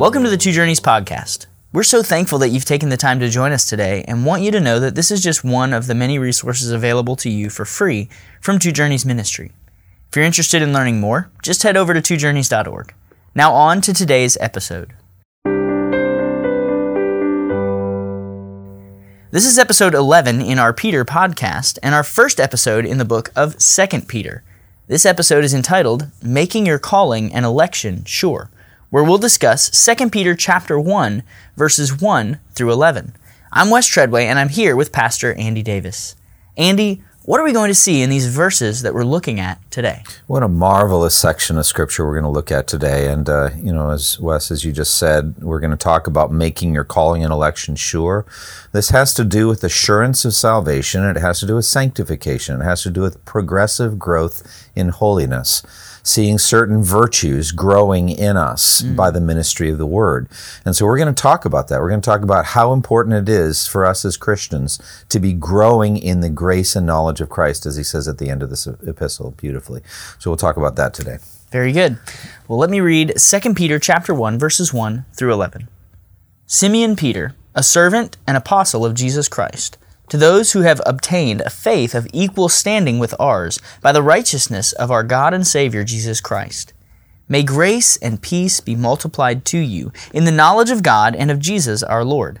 Welcome to the Two Journeys podcast. We're so thankful that you've taken the time to join us today and want you to know that this is just one of the many resources available to you for free from Two Journeys Ministry. If you're interested in learning more, just head over to twojourneys.org. Now, on to today's episode. This is episode 11 in our Peter podcast and our first episode in the book of 2nd Peter. This episode is entitled Making Your Calling and Election Sure, where we'll discuss 2 Peter chapter 1 verses 1 through 11. I'm Wes Treadway and I'm here with Pastor Andy Davis. Andy, what are we going to see in these verses that we're looking at today? What a marvelous section of scripture we're going to look at today. And, uh, you know, as Wes, as you just said, we're going to talk about making your calling and election sure. This has to do with assurance of salvation, it has to do with sanctification, it has to do with progressive growth in holiness seeing certain virtues growing in us mm. by the ministry of the word. And so we're going to talk about that. We're going to talk about how important it is for us as Christians to be growing in the grace and knowledge of Christ, as he says at the end of this epistle beautifully. So we'll talk about that today. Very good. Well, let me read 2 Peter chapter 1 verses 1 through 11. Simeon Peter, a servant and apostle of Jesus Christ, to those who have obtained a faith of equal standing with ours by the righteousness of our God and Savior Jesus Christ. May grace and peace be multiplied to you in the knowledge of God and of Jesus our Lord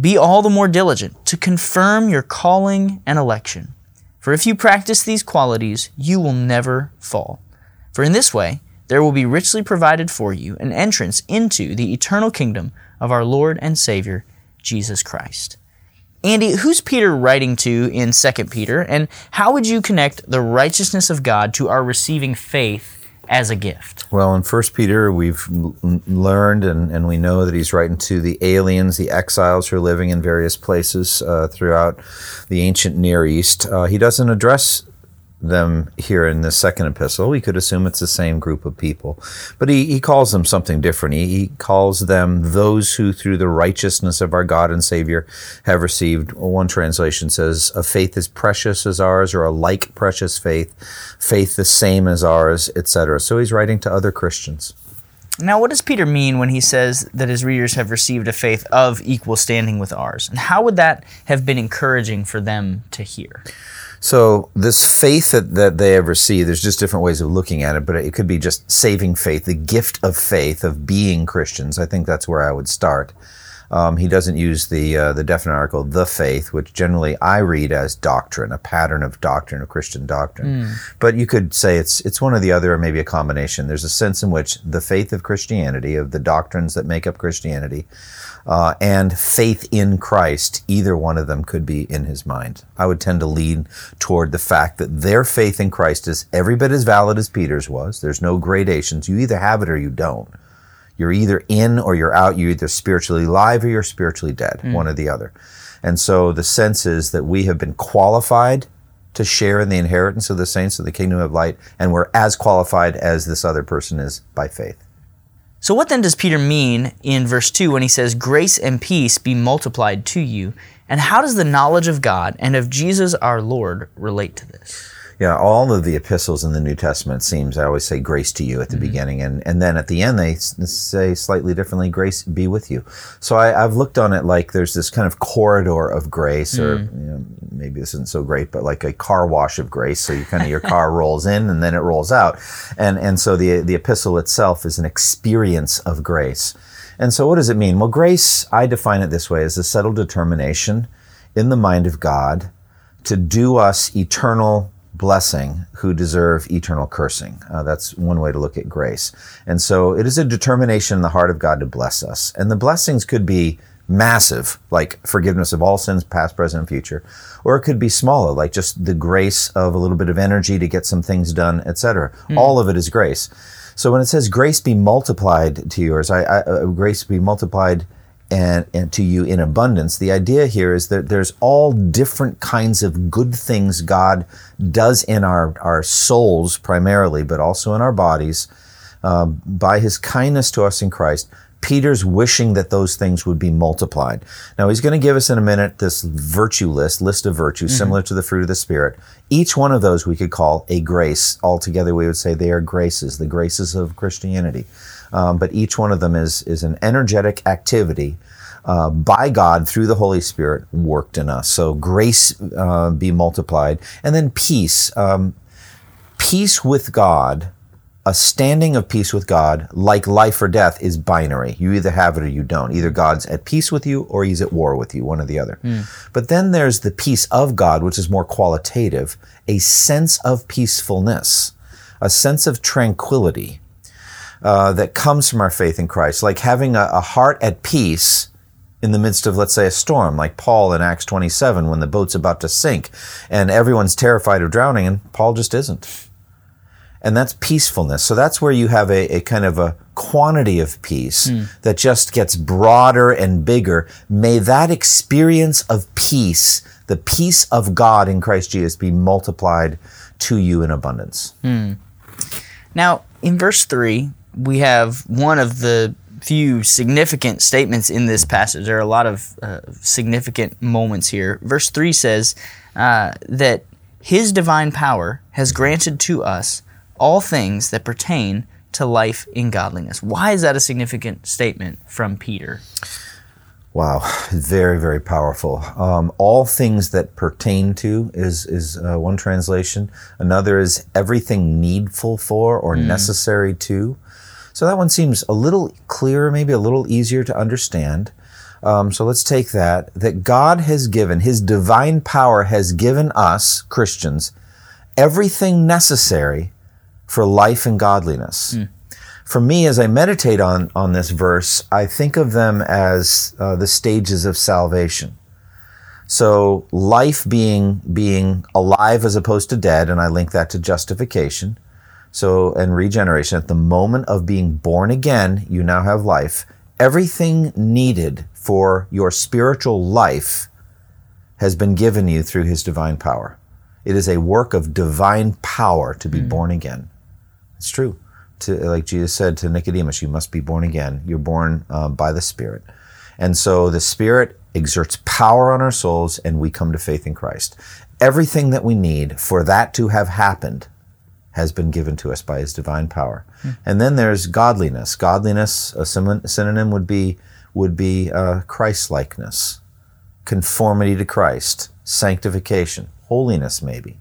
be all the more diligent to confirm your calling and election. For if you practice these qualities, you will never fall. For in this way, there will be richly provided for you an entrance into the eternal kingdom of our Lord and Savior, Jesus Christ. Andy, who's Peter writing to in 2 Peter, and how would you connect the righteousness of God to our receiving faith as a gift? Well, in First Peter, we've learned and, and we know that he's writing to the aliens, the exiles who are living in various places uh, throughout the ancient Near East. Uh, he doesn't address them here in the second epistle. We could assume it's the same group of people. But he, he calls them something different. He, he calls them those who, through the righteousness of our God and Savior, have received. One translation says, a faith as precious as ours, or a like precious faith, faith the same as ours, etc. So he's writing to other Christians. Now, what does Peter mean when he says that his readers have received a faith of equal standing with ours? And how would that have been encouraging for them to hear? So this faith that, that they have received, there's just different ways of looking at it, but it could be just saving faith, the gift of faith of being Christians. I think that's where I would start. Um, he doesn't use the uh, the definite article the faith, which generally I read as doctrine, a pattern of doctrine, of Christian doctrine. Mm. But you could say it's it's one or the other, or maybe a combination. There's a sense in which the faith of Christianity, of the doctrines that make up Christianity, uh, and faith in Christ, either one of them could be in his mind. I would tend to lean toward the fact that their faith in Christ is every bit as valid as Peter's was. There's no gradations. You either have it or you don't. You're either in or you're out. You're either spiritually alive or you're spiritually dead, mm. one or the other. And so the sense is that we have been qualified to share in the inheritance of the saints of the kingdom of light, and we're as qualified as this other person is by faith. So, what then does Peter mean in verse 2 when he says, Grace and peace be multiplied to you? And how does the knowledge of God and of Jesus our Lord relate to this? Yeah, all of the epistles in the New Testament seems I always say grace to you at the mm-hmm. beginning, and and then at the end they say slightly differently, grace be with you. So I, have looked on it like there's this kind of corridor of grace, mm or you know, maybe this isn't so great, but like a car wash of grace. So you kind of your car rolls in and then it rolls out, and and so the the epistle itself is an experience of grace. And so, what does it mean? Well, grace, I define it this way as a settled determination in the mind of God to do us eternal blessing who deserve eternal cursing. Uh, that's one way to look at grace. And so, it is a determination in the heart of God to bless us. And the blessings could be massive, like forgiveness of all sins, past, present, and future, or it could be smaller, like just the grace of a little bit of energy to get some things done, etc. Mm. All of it is grace. So when it says grace be multiplied to yours, I, I, uh, grace be multiplied and, and to you in abundance, the idea here is that there's all different kinds of good things God does in our, our souls primarily, but also in our bodies um, by his kindness to us in Christ Peter's wishing that those things would be multiplied. Now, he's going to give us in a minute this virtue list, list of virtues, mm-hmm. similar to the fruit of the Spirit. Each one of those we could call a grace. Altogether, we would say they are graces, the graces of Christianity. Um, but each one of them is, is an energetic activity uh, by God through the Holy Spirit worked in us. So grace uh, be multiplied. And then peace. Um, peace with God a standing of peace with God, like life or death, is binary. You either have it or you don't. Either God's at peace with you or he's at war with you, one or the other. Mm. But then there's the peace of God, which is more qualitative, a sense of peacefulness, a sense of tranquility uh, that comes from our faith in Christ, like having a, a heart at peace in the midst of, let's say, a storm, like Paul in Acts 27 when the boat's about to sink and everyone's terrified of drowning, and Paul just isn't and that's peacefulness. So that's where you have a, a kind of a quantity of peace mm. that just gets broader and bigger. May that experience of peace, the peace of God in Christ Jesus, be multiplied to you in abundance. Mm. Now, in verse 3, we have one of the few significant statements in this passage. There are a lot of uh, significant moments here. Verse 3 says uh, that his divine power has granted to us all things that pertain to life in godliness. Why is that a significant statement from Peter? Wow, very very powerful. Um, all things that pertain to is is uh, one translation. Another is everything needful for or mm. necessary to. So that one seems a little clearer, maybe a little easier to understand. Um, so let's take that. That God has given, His divine power has given us Christians everything necessary for life and godliness. Mm. For me, as I meditate on, on this verse, I think of them as uh, the stages of salvation. So life being being alive as opposed to dead, and I link that to justification. So and regeneration. At the moment of being born again, you now have life. Everything needed for your spiritual life has been given you through his divine power. It is a work of divine power to be mm. born again. It's true. To, like Jesus said to Nicodemus, you must be born again. You're born um, by the Spirit. And so the Spirit exerts power on our souls, and we come to faith in Christ. Everything that we need for that to have happened has been given to us by His divine power. Mm. And then there's godliness. Godliness, a synonym would be would be uh, Christ likeness, conformity to Christ, sanctification, holiness, maybe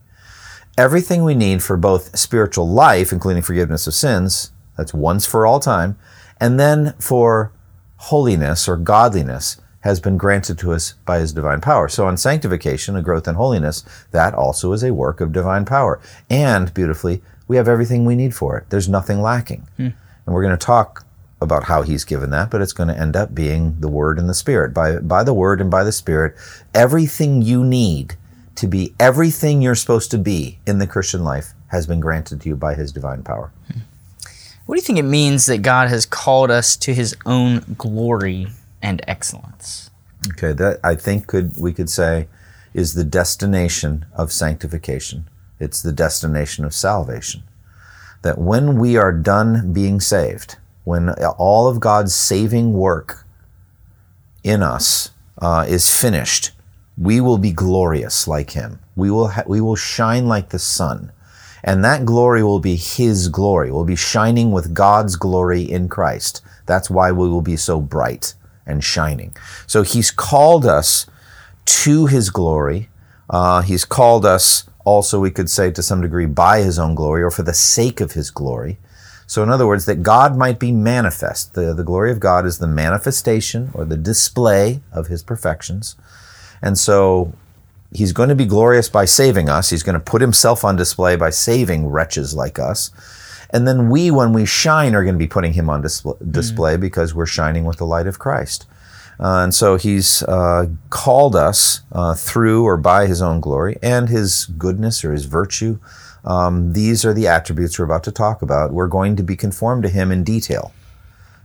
everything we need for both spiritual life, including forgiveness of sins, that's once for all time, and then for holiness or godliness has been granted to us by his divine power. So on sanctification, a growth in holiness, that also is a work of divine power. And beautifully, we have everything we need for it. There's nothing lacking. Hmm. And we're going to talk about how he's given that, but it's going to end up being the word and the spirit. By by the word and by the spirit, everything you need to be everything you're supposed to be in the Christian life has been granted to you by His divine power. What do you think it means that God has called us to His own glory and excellence? Okay, that I think could we could say is the destination of sanctification. It's the destination of salvation. That when we are done being saved, when all of God's saving work in us uh, is finished, we will be glorious like him. We will, ha- we will shine like the sun. And that glory will be his glory. We'll be shining with God's glory in Christ. That's why we will be so bright and shining. So he's called us to his glory. Uh, he's called us also, we could say to some degree, by his own glory or for the sake of his glory. So, in other words, that God might be manifest. The, the glory of God is the manifestation or the display of his perfections. And so, he's going to be glorious by saving us. He's going to put himself on display by saving wretches like us. And then we, when we shine, are going to be putting him on display, display mm-hmm. because we're shining with the light of Christ. Uh, and so he's uh, called us uh, through or by his own glory and his goodness or his virtue. Um, these are the attributes we're about to talk about. We're going to be conformed to him in detail.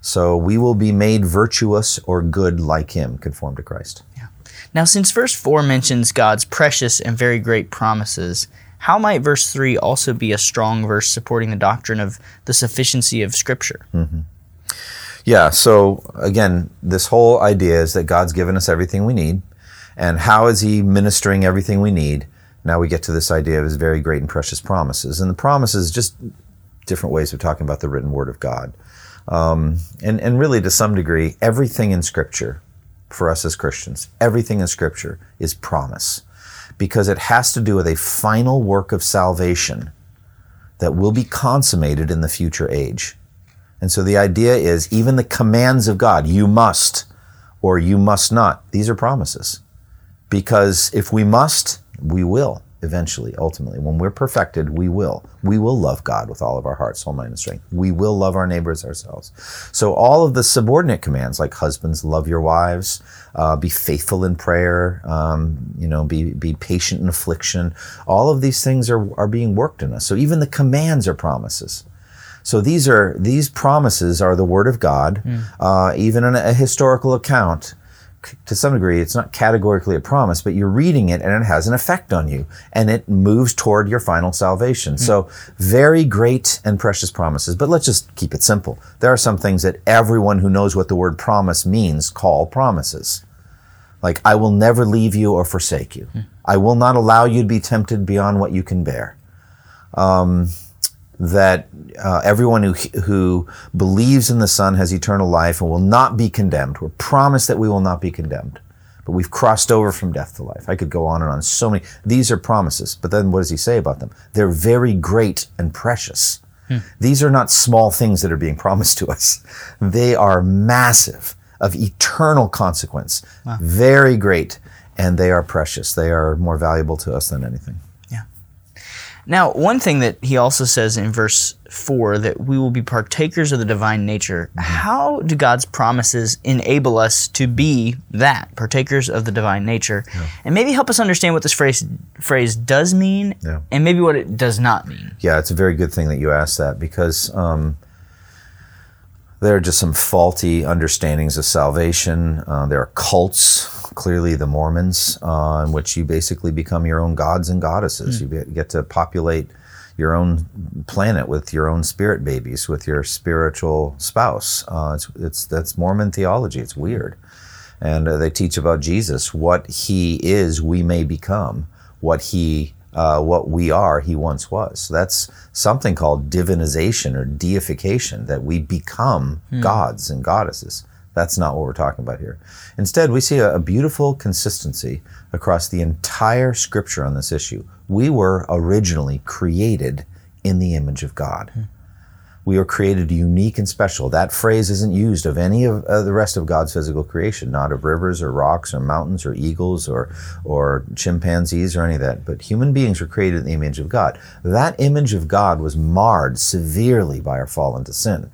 So we will be made virtuous or good like him, conformed to Christ. Yeah. Now, since verse 4 mentions God's precious and very great promises, how might verse 3 also be a strong verse supporting the doctrine of the sufficiency of Scripture? Mm-hmm. Yeah, so again, this whole idea is that God's given us everything we need. And how is He ministering everything we need? Now we get to this idea of His very great and precious promises. And the promises, just different ways of talking about the written Word of God. Um, and, and really, to some degree, everything in Scripture, for us as Christians, everything in Scripture is promise because it has to do with a final work of salvation that will be consummated in the future age. And so the idea is even the commands of God, you must or you must not, these are promises. Because if we must, we will eventually, ultimately. When we're perfected, we will. We will love God with all of our heart, soul, mind, and strength. We will love our neighbors ourselves. So all of the subordinate commands, like husbands, love your wives, uh, be faithful in prayer, um, you know, be, be patient in affliction, all of these things are, are being worked in us. So even the commands are promises. So these are these promises are the word of God. Mm. Uh, even in a historical account, to some degree, it's not categorically a promise, but you're reading it and it has an effect on you, and it moves toward your final salvation. Mm. So very great and precious promises. But let's just keep it simple. There are some things that everyone who knows what the word promise means call promises. Like, I will never leave you or forsake you. Mm. I will not allow you to be tempted beyond what you can bear. Um, that uh, everyone who, who believes in the Son has eternal life and will not be condemned. We're promised that we will not be condemned. But we've crossed over from death to life. I could go on and on. So many. These are promises. But then what does he say about them? They're very great and precious. Hmm. These are not small things that are being promised to us. They are massive, of eternal consequence, wow. very great, and they are precious. They are more valuable to us than anything. Yeah. Now, one thing that he also says in verse 4 that we will be partakers of the divine nature. Mm-hmm. How do God's promises enable us to be that, partakers of the divine nature? Yeah. And maybe help us understand what this phrase phrase does mean yeah. and maybe what it does not mean. Yeah, it's a very good thing that you asked that because um, there are just some faulty understandings of salvation. Uh, there are cults clearly the Mormons, uh, in which you basically become your own gods and goddesses. Mm. You get to populate your own planet with your own spirit babies, with your spiritual spouse. Uh, it's, it's that's Mormon theology. It's weird, and uh, they teach about Jesus, what he is, we may become. What he uh, what we are, he once was. So that's something called divinization or deification, that we become mm. gods and goddesses. That's not what we're talking about here. Instead, we see a, a beautiful consistency across the entire scripture on this issue. We were originally created in the image of God. Hmm. We are created unique and special. That phrase isn't used of any of uh, the rest of God's physical creation, not of rivers or rocks or mountains or eagles or, or chimpanzees or any of that. But human beings were created in the image of God. That image of God was marred severely by our fall into sin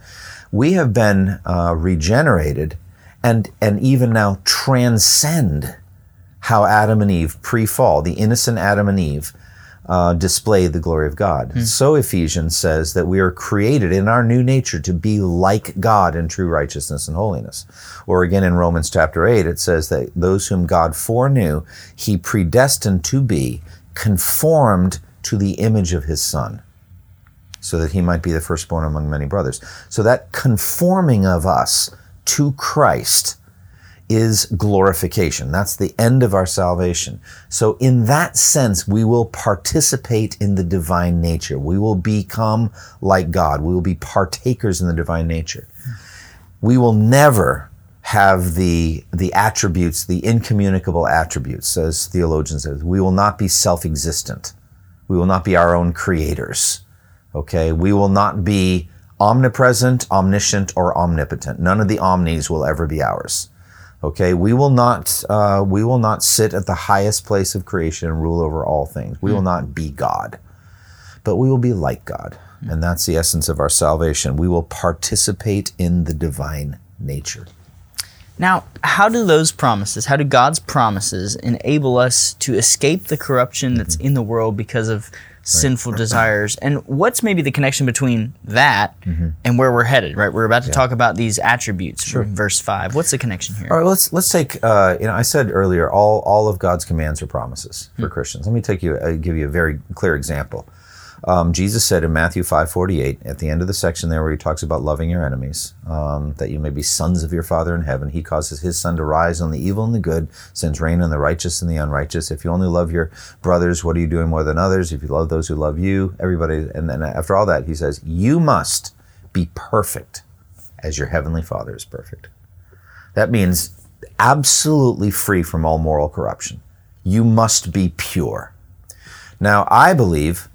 we have been uh, regenerated and, and even now transcend how Adam and Eve pre fall, the innocent Adam and Eve, uh, displayed the glory of God. Mm. So Ephesians says that we are created in our new nature to be like God in true righteousness and holiness. Or again in Romans chapter 8, it says that those whom God foreknew, he predestined to be conformed to the image of his Son so that he might be the firstborn among many brothers. So that conforming of us to Christ is glorification. That's the end of our salvation. So in that sense, we will participate in the divine nature. We will become like God. We will be partakers in the divine nature. We will never have the, the attributes, the incommunicable attributes, as theologians say. We will not be self-existent. We will not be our own creators. Okay, we will not be omnipresent, omniscient, or omnipotent. None of the omnis will ever be ours. Okay, we will not uh, we will not sit at the highest place of creation and rule over all things. We will hmm. not be God, but we will be like God, hmm. and that's the essence of our salvation. We will participate in the divine nature. Now, how do those promises, how do God's promises enable us to escape the corruption that's hmm. in the world because of sinful desires? And what's maybe the connection between that and where we're headed, right? We're about to talk about these attributes from verse 5. What's the connection here? All right, let's let's take. Uh, you know, I said earlier, all all of God's commands are promises for Christians. Let me take you, uh, give you a very clear example. Um, Jesus said in Matthew five forty eight, at the end of the section there, where he talks about loving your enemies, um, that you may be sons of your Father in heaven. He causes His sun to rise on the evil and the good, sends rain on the righteous and the unrighteous. If you only love your brothers, what are you doing more than others? If you love those who love you, everybody. And then after all that, he says, you must be perfect, as your heavenly Father is perfect. That means absolutely free from all moral corruption. You must be pure. Now, I believe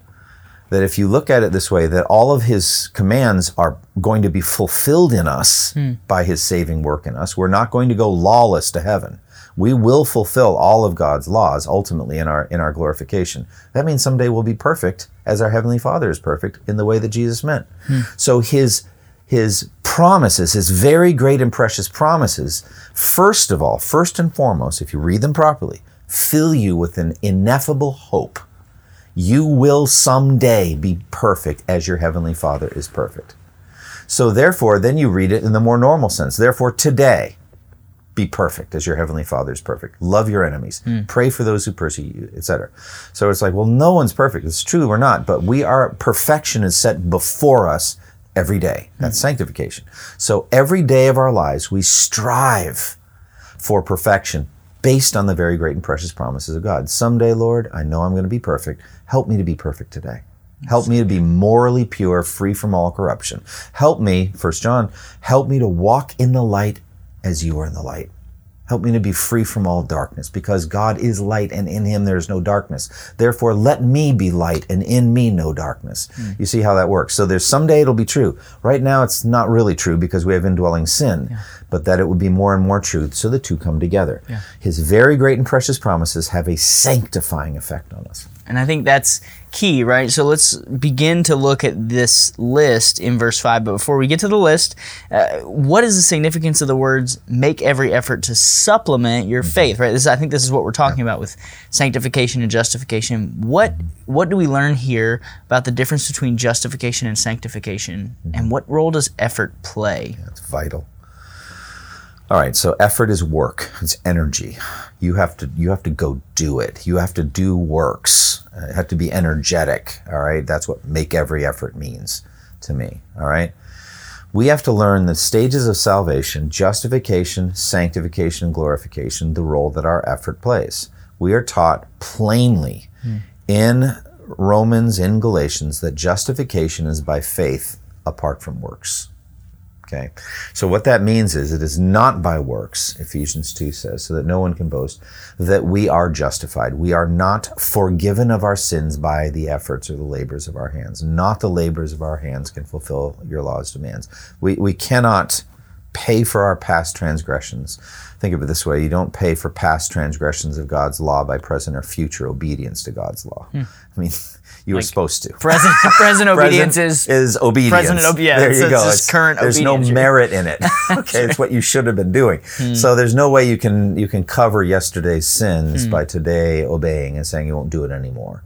that if you look at it this way, that all of his commands are going to be fulfilled in us hmm. by his saving work in us. We're not going to go lawless to heaven. We will fulfill all of God's laws ultimately in our in our glorification. That means someday we'll be perfect as our heavenly Father is perfect in the way that Jesus meant. Hmm. So his his promises, his very great and precious promises, first of all, first and foremost, if you read them properly, fill you with an ineffable hope. You will someday be perfect as your heavenly Father is perfect. So therefore, then you read it in the more normal sense. Therefore, today, be perfect as your heavenly father is perfect. Love your enemies. Hmm. Pray for those who persecute you etc so it's like well no one's perfect. It's true we're not but we are perfection is set before us every day. Hmm. That's sanctification. So every day of our lives we strive for perfection based on the very great and precious promises of god someday lord i know i'm going to be perfect help me to be perfect today Help me to be morally pure, free from all corruption. Help me, First John, help me to walk in the light as you are in the light. Help me to be free from all darkness, because God is light and in him there is no darkness. Therefore, let me be light and in me no darkness. Hmm. You see how that works. So there's someday it'll be true. Right now it's not really true because we have indwelling sin, but that it would be more and more true. So the two come together. His very great and precious promises have a sanctifying effect on us. And I think that's key, right? So let's begin to look at this list in verse 5. But before we get to the list, uh, what is the significance of the words make every effort to supplement your faith, right? This, I think this is what we're talking about with sanctification and justification. What, what do we learn here about the difference between justification and sanctification? And what role does effort play? It's vital. All right, so effort is work. It's energy. You have to you have to go do it. You have to do works. Uh, you have to be energetic. All right, that's what make every effort means to me. All right, we have to learn the stages of salvation: justification, sanctification, and glorification. The role that our effort plays. We are taught plainly in Romans, in Galatians, that justification is by faith apart from works. Okay. So what that means is it is not by works, Ephesians 2 says, so that no one can boast, that we are justified. We are not forgiven of our sins by the efforts or the labors of our hands. Not the labors of our hands can fulfill your law's demands. We, we cannot pay for our past transgressions. Think of it this way you don't pay for past transgressions of God's law by present or future obedience to God's law. I mean, you were supposed to. Present, present obedience is is obedience. Present obedience. There you It's go. just current there's obedience. no merit in it. okay, it's what you should have been doing. Hmm. So there's no way you can you can cover yesterday's sins by today obeying and saying you won't do it anymore.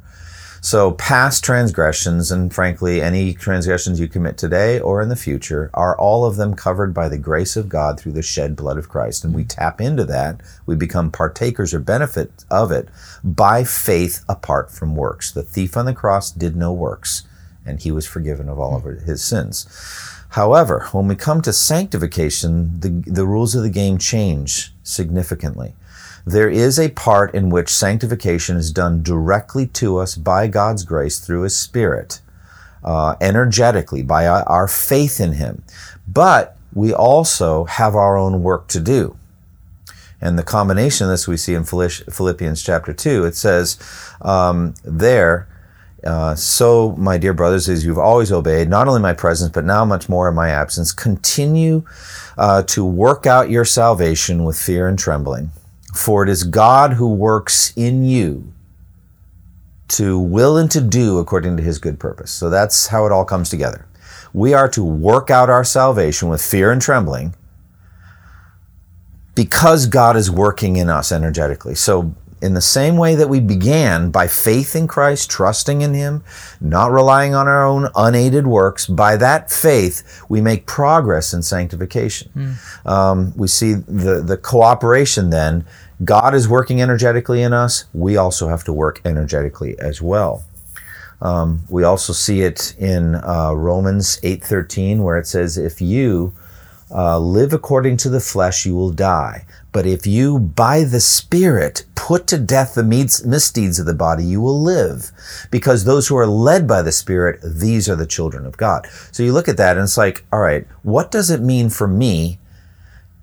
So past transgressions and frankly any transgressions you commit today or in the future are all of them covered by the grace of God through the shed blood of Christ and we mm-hmm. tap into that we become partakers or benefit of it by faith apart from works. The thief on the cross did no works and he was forgiven of all mm. of his sins. However, when we come to sanctification, the, the rules of the game change significantly. There is a part in which sanctification is done directly to us by God's grace through His Spirit, uh, energetically, by our, faith in Him. But we also have our own work to do. And the combination of this we see in Philippians chapter 2. It says um, there, Uh, so, my dear brothers, as you've always obeyed, not only my presence, but now much more in my absence, continue uh, to work out your salvation with fear and trembling. For it is God who works in you to will and to do according to his good purpose. So that's how it all comes together. We are to work out our salvation with fear and trembling because God is working in us energetically. So in the same way that we began by faith in Christ, trusting in Him, not relying on our own unaided works, by that faith we make progress in sanctification. Mm. Um, we see the, the cooperation then. God is working energetically in us. We also have to work energetically as well. Um, we also see it in uh, Romans 8:13, where it says, "If you uh, live according to the flesh, you will die. But if you, by the Spirit, put to death the misdeeds of the body, you will live. Because those who are led by the Spirit, these are the children of God. So you look at that and it's like, all right, what does it mean for me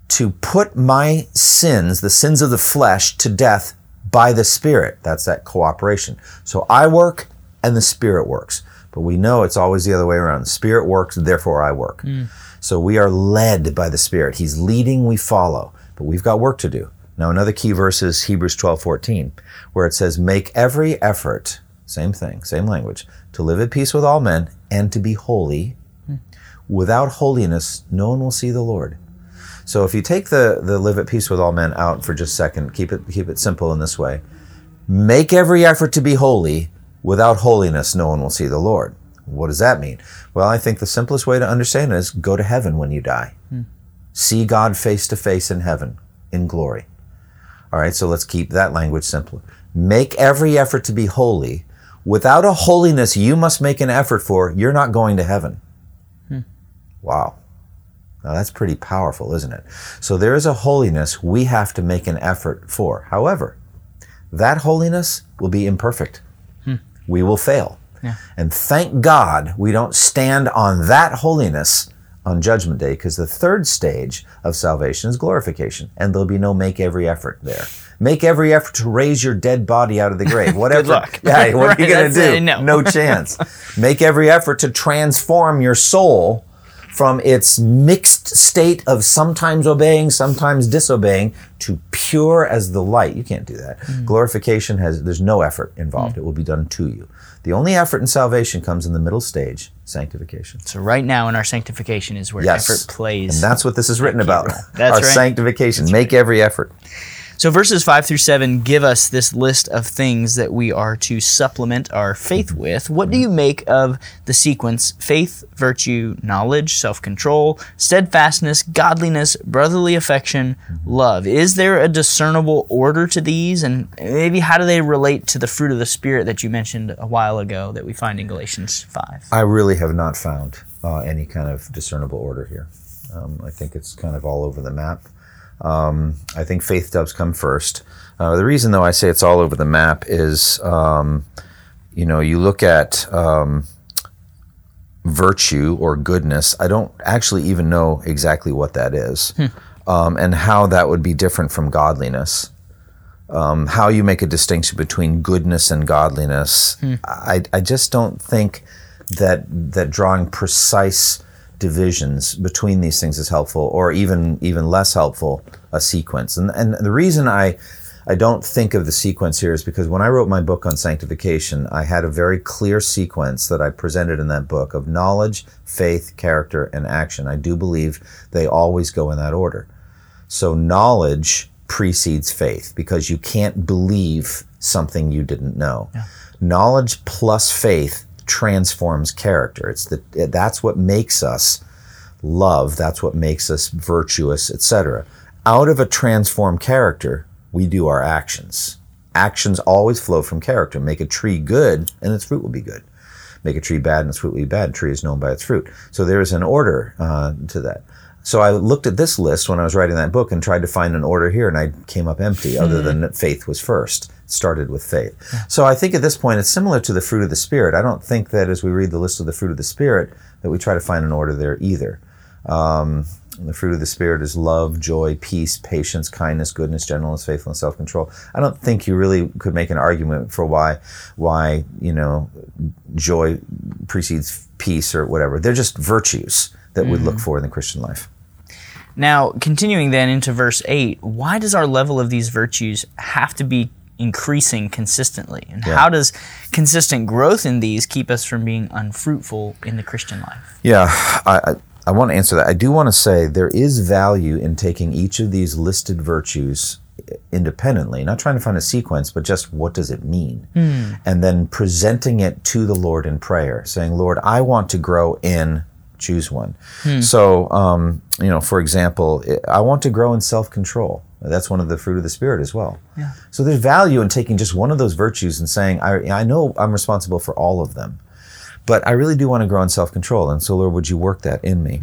to put my sins, the sins of the flesh, to death by the Spirit? That's that cooperation. So I work and the Spirit works. But we know it's always the other way around. The Spirit works, therefore I work. Mm. So we are led by the Spirit. He's leading, we follow. But we've got work to do. Now, another key verse is Hebrews 12 14, where it says, Make every effort, same thing, same language, to live at peace with all men and to be holy. Without holiness, no one will see the Lord. So if you take the, the live at peace with all men out for just a second, keep it, keep it simple in this way. Make every effort to be holy. Without holiness, no one will see the Lord. What does that mean? Well, I think the simplest way to understand it is go to heaven when you die. Hmm. See God face to face in heaven in glory. All right, so let's keep that language simple. Make every effort to be holy. Without a holiness you must make an effort for, you're not going to heaven. Hmm. Wow. Now that's pretty powerful, isn't it? So there is a holiness we have to make an effort for. However, that holiness will be imperfect. Hmm. We will fail. Yeah. And thank God we don't stand on that holiness on Judgment Day because the third stage of salvation is glorification, and there'll be no make every effort there. Make every effort to raise your dead body out of the grave. Whatever. Good luck. Yeah, what right, are you going to do? It, no. no chance. Make every effort to transform your soul from its mixed state of sometimes obeying, sometimes disobeying, to pure as the light. You can't do that. Mm. Glorification has, there's no effort involved. Mm. It will be done to you. The only effort in salvation comes in the middle stage, sanctification. So right now in our sanctification is where yes. effort plays. And that's what this is written about. That's our right. sanctification. That's Make right. every effort. So verses 5 through 7 give us this list of things that we are to supplement our faith with. What do you make of the sequence faith, virtue, knowledge, self-control, steadfastness, godliness, brotherly affection, love? Is there a discernible order to these and maybe how do they relate to the fruit of the spirit that you mentioned a while ago that we find in Galatians 5? I really have not found uh, any kind of discernible order here. Um, I think it's kind of all over the map. Um, I think faith does come first. Uh, the reason, though, I say it's all over the map is, um, you know, you look at um, virtue or goodness. I don't actually even know exactly what that is, hmm. Um, and how that would be different from godliness. Um, how you make a distinction between goodness and godliness. Hmm. I, I just don't think that that drawing precise divisions between these things is helpful, or even even less helpful, a sequence. And and the reason I I don't think of the sequence here is because when I wrote my book on sanctification, I had a very clear sequence that I presented in that book of knowledge, faith, character, and action. I do believe they always go in that order. So knowledge precedes faith because you can't believe something you didn't know. Yeah. Knowledge plus faith transforms character. It's the that's what makes us love. That's what makes us virtuous, etc. Out of a transformed character, we do our actions. Actions always flow from character. Make a tree good, and its fruit will be good. Make a tree bad, and its fruit will be bad. A tree is known by its fruit. So there is an order uh, to that. So I looked at this list when I was writing that book and tried to find an order here, and I came up empty, other hmm. than that faith was first started with faith. Yeah. So I think at this point it's similar to the fruit of the Spirit. I don't think that as we read the list of the fruit of the Spirit that we try to find an order there either. Um, the fruit of the Spirit is love, joy, peace, patience, kindness, goodness, gentleness, faithfulness, self control. I don't think you really could make an argument for why why you know joy precedes peace or whatever. They're just virtues that we look for in the Christian life. Now, continuing then into verse 8, why does our level of these virtues have to be increasing consistently? And Yeah. how does consistent growth in these keep us from being unfruitful in the Christian life? Yeah, I, I, I want to answer that. I do want to say there is value in taking each of these listed virtues independently, not trying to find a sequence, but just what does it mean? And then presenting it to the Lord in prayer, saying, Lord, I want to grow in, choose one. So, um, you know, for example, I want to grow in self control. That's one of the fruit of the Spirit as well. Yeah. So there's value in taking just one of those virtues and saying, I, I know I'm responsible for all of them, but I really do want to grow in self control. And so, Lord, would you work that in me?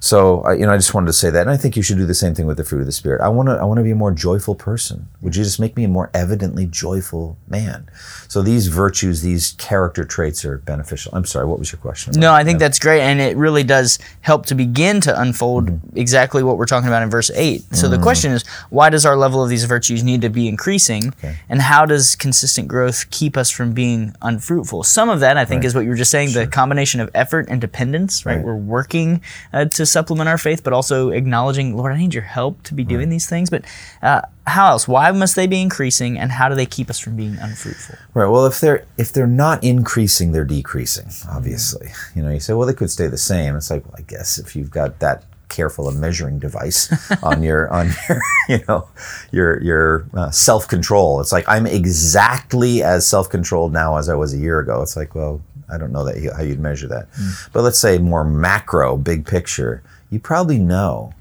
So, uh, you know, I just wanted to say that, and I think you should do the same thing with the fruit of the Spirit. I want to, I want to be a more joyful person. Would you just make me a more evidently joyful man? So these virtues, these character traits are beneficial. I'm sorry, what was your question? No, I think that's great, and it really does help to begin to unfold Mm-hmm. exactly what we're talking about in verse 8. So the question is, why does our level of these virtues need to be increasing, and how does consistent growth keep us from being unfruitful? Some of that, I think, Right. is what you were just saying, the combination of effort and dependence, right? Right. We're working uh, to supplement our faith, but also acknowledging, Lord, I need your help to be doing these things. But uh, how else? Why must they be increasing, and how do they keep us from being unfruitful? Right. Well, if they're if they're not increasing, they're decreasing. Obviously, you know, you say, well, they could stay the same. It's like, well, I guess if you've got that careful a measuring device on your on your you know your your uh, self control, it's like I'm exactly as self controlled now as I was a year ago. It's like, well, I don't know that how you'd measure that, hmm. but let's say more macro, big picture. You probably know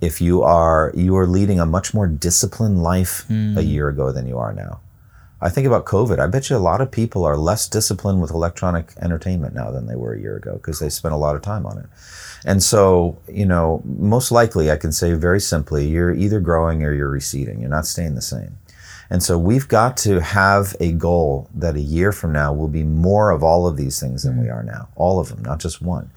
if you are you are leading a much more disciplined life a hmm. year ago than you are now. I think about COVID. I bet you a lot of people are less disciplined with electronic entertainment now than they were a year ago because they spent a lot of time on it. And so, you know, most likely I can say very simply, you're either growing or you're receding. You're not staying the same. And so we've got to have a goal that a year from now will be more of all of these things than we are now. All of them, not just one.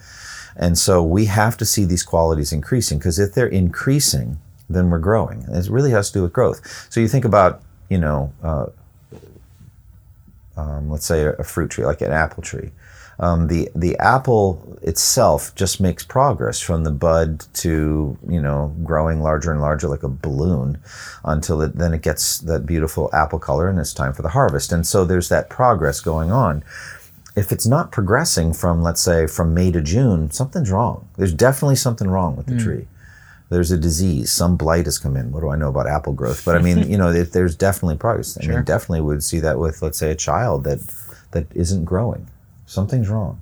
And so we have to see these qualities increasing because if they're increasing, then we're growing. And it really has to do with growth. So you think about, you know, uh, um, let's say a, a fruit tree, like an apple tree. Um, the the apple itself just makes progress from the bud to you know growing larger and larger like a balloon until it then it gets that beautiful apple color and it's time for the harvest. And so there's that progress going on. If it's not progressing from let's say from May to June, something's wrong. There's definitely something wrong with the tree there's a disease, some blight has come in. What do I know about apple growth? But I mean, you know, there's definitely progress. I mean, definitely would see that with, let's say, a child that that isn't growing. Something's wrong,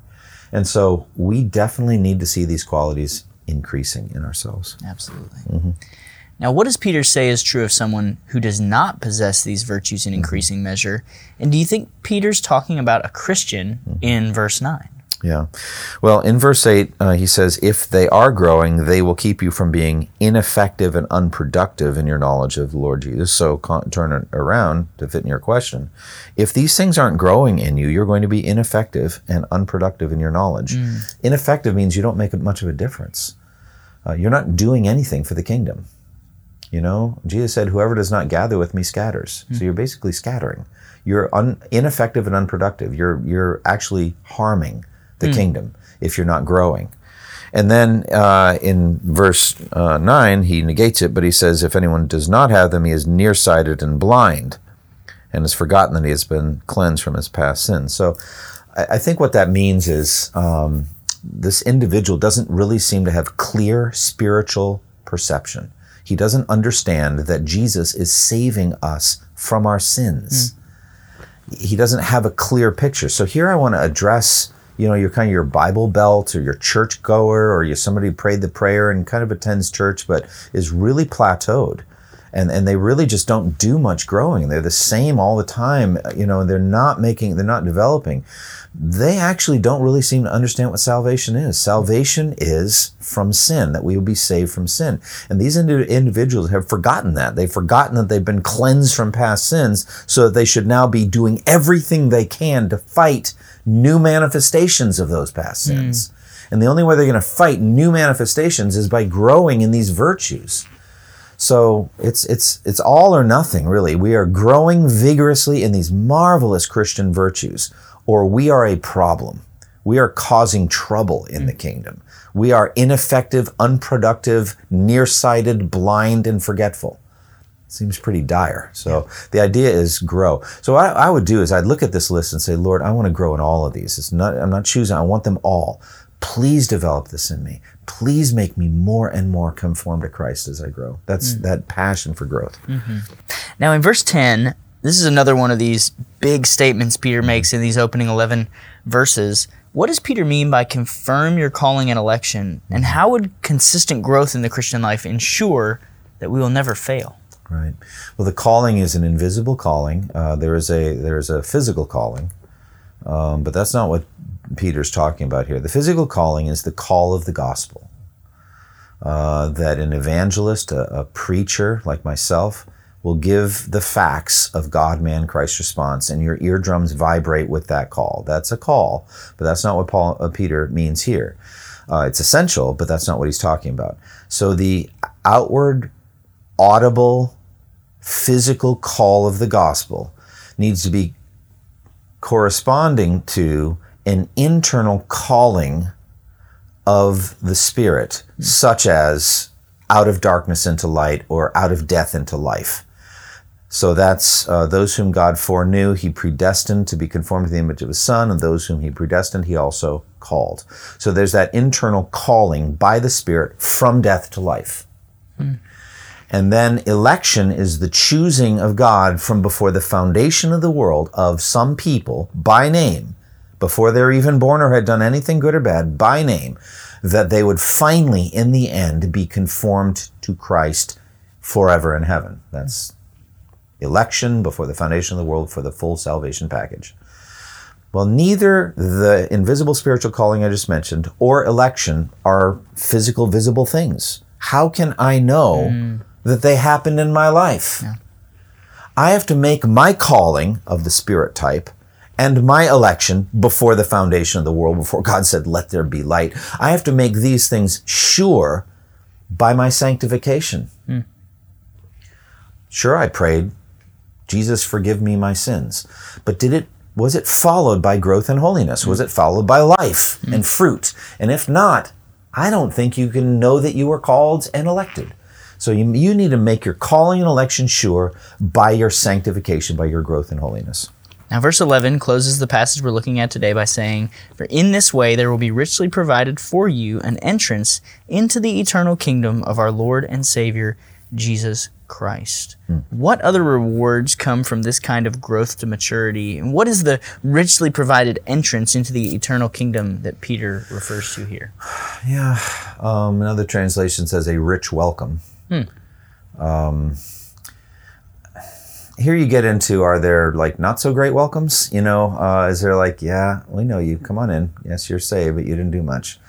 and so we definitely need to see these qualities increasing in ourselves. Absolutely. Mm-hmm. Now, what does Peter say is true of someone who does not possess these virtues Mm-hmm. in increasing measure? And do you think Peter's talking about a Christian Mm-hmm. in verse 9? Yeah. Well, in verse 8, uh, he says, If they are growing, they will keep you from being ineffective and unproductive in your knowledge of the Lord Jesus. So con- turn it around to fit in your question. If these things aren't growing in you, you're going to be ineffective and unproductive in your knowledge. Ineffective means you don't make much of a difference. Uh, you're not doing anything for the kingdom. You know, Jesus said, Whoever does not gather with me scatters. So you're basically scattering. You're un- ineffective and unproductive. You're, you're actually harming the kingdom if you're not growing. And then uh, in verse uh, 9, he negates it, but he says, If anyone does not have them, he is nearsighted and blind and has forgotten that he has been cleansed from his past sins. So I, I think what that means is um, this individual doesn't really seem to have clear spiritual perception. He doesn't understand that Jesus is saving us from our sins. He doesn't have a clear picture. So here I want to address, you know, you're kind of your Bible belt or your church goer or you're somebody who prayed the prayer and kind of attends church but is really plateaued. And, and they really just don't do much growing. They're the same all the time, uh, you know, they're not making, they're not developing they actually don't really seem to understand what salvation is. Salvation is from sin, that we will be saved from sin. And these indi- individuals have forgotten that. They've forgotten that they've been cleansed from past sins, so that they should now be doing everything they can to fight new manifestations of those past hmm. sins. And the only way they're going to fight new manifestations is by growing in these virtues. So it's it's it's all or nothing really. We are growing vigorously in these marvelous Christian virtues, or we are a problem. We are causing trouble in the kingdom. We are ineffective, unproductive, nearsighted, blind, and forgetful. Seems pretty dire. So the idea is grow. So what I, I would do is I'd look at this list and say, Lord, I want to grow in all of these. It's not I'm not choosing. I want them all. Please develop this in me. Please make me more and more conform to Christ as I grow. That's that passion for growth. Now, in verse 10, this is another one of these big statements Peter makes in these opening 11 verses. What does Peter mean by confirm your calling and election? And how would consistent growth in the Christian life ensure that we will never fail? Right. Well, the calling is an invisible calling. Uh, there is a there is a physical calling, um, but that's not what Peter's talking about here. The physical calling is the call of the gospel. Uh, that an evangelist, a, a preacher like myself, will give the facts of God, man, Christ response, and your eardrums vibrate with that call. That's a call, but that's not what Paul uh, Peter means here. Uh, it's essential, but that's not what he's talking about. So the outward, audible, physical call of the gospel needs to be corresponding to an internal calling of the Spirit, such as out of darkness into light or out of death into life. So that's uh, those whom God foreknew, he predestined to be conformed to the image of his Son, and those whom he predestined, he also called. So there's that internal calling by the Spirit from death to life. And then election is the choosing of God from before the foundation of the world of some people by name, before they're even born or had done anything good or bad, by name, that they would finally, in the end, be conformed to Christ forever in heaven. That's election before the foundation of the world for the full salvation package. Well, neither the invisible spiritual calling I just mentioned or election are physical, visible things. How can I know hmm. that they happened in my life? I have to make my calling of the spirit type and my election before the foundation of the world, before God said, Let there be light. I have to make these things sure by my sanctification. Hmm. Sure, I prayed, Jesus, forgive me my sins. But did it was it followed by growth and holiness? Hmm. Was it followed by life hmm. and fruit? And if not, I don't think you can know that you were called and elected. So you, you need to make your calling and election sure by your sanctification, by your growth and holiness. Now, verse 11 closes the passage we're looking at today by saying, For in this way there will be richly provided for you an entrance into the eternal kingdom of our Lord and Savior, Jesus Christ. What other rewards come from this kind of growth to maturity? And what is the richly provided entrance into the eternal kingdom that Peter refers to here? Yeah. Um, another translation says a rich welcome. Um, here you get into are there like not so great welcomes? You know, uh, is there like, yeah, we know you, come on in. Yes, you're saved, but you didn't do much.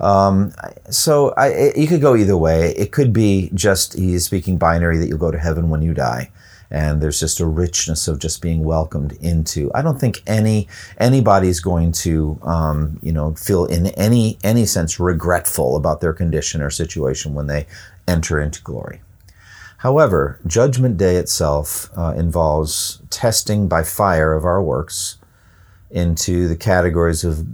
Um, so I, it, you could go either way. It could be just he's speaking binary that you'll go to heaven when you die. And there's just a richness of just being welcomed into. I don't think any anybody's going to, um, you know, feel in any any sense regretful about their condition or situation when they enter into glory. However, Judgment Day itself uh, involves testing by fire of our works into the categories of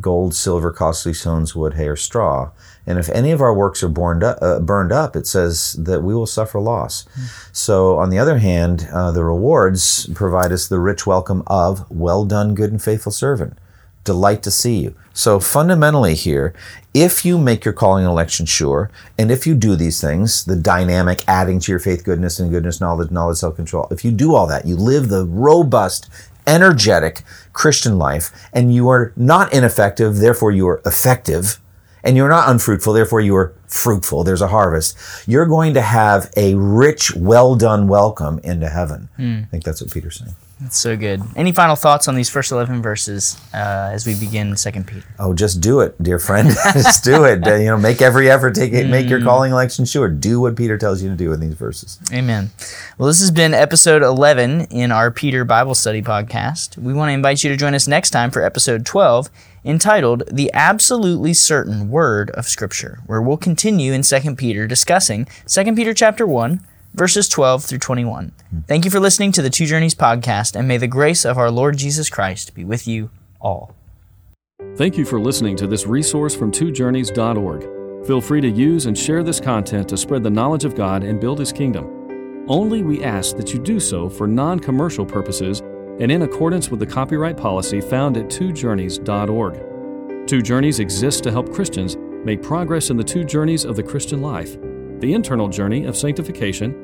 gold, silver, costly stones, wood, hay, or straw. And if any of our works are burned up, uh, burned up it says that we will suffer loss. So, on the other hand, uh, the rewards provide us the rich welcome of well done, good and faithful servant. Delight to see you. So, fundamentally, here, if you make your calling and election sure, and if you do these things, the dynamic adding to your faith, goodness, and goodness, knowledge, knowledge, self control, if you do all that, you live the robust, energetic Christian life, and you are not ineffective, therefore you are effective, and you're not unfruitful, therefore you are fruitful. There's a harvest. You're going to have a rich, well done welcome into heaven. Hmm. I think that's what Peter's saying. That's so good. Any final thoughts on these first 11 verses uh, as we begin 2 Peter? Oh, just do it, dear friend. just do it. Uh, You know, make every effort. Take it, make your calling election sure. Do what Peter tells you to do in these verses. Amen. Well, this has been episode 11 in our Peter Bible Study podcast. We want to invite you to join us next time for episode 12 entitled The Absolutely Certain Word of Scripture, where we'll continue in 2 Peter discussing 2 Peter chapter 1, verses 12 through 21. Thank you for listening to the Two Journeys podcast, and may the grace of our Lord Jesus Christ be with you all. Thank you for listening to this resource from twojourneys.org. Feel free to use and share this content to spread the knowledge of God and build His kingdom. Only we ask that you do so for non commercial purposes and in accordance with the copyright policy found at twojourneys.org. Two Journeys exists to help Christians make progress in the two journeys of the Christian life the internal journey of sanctification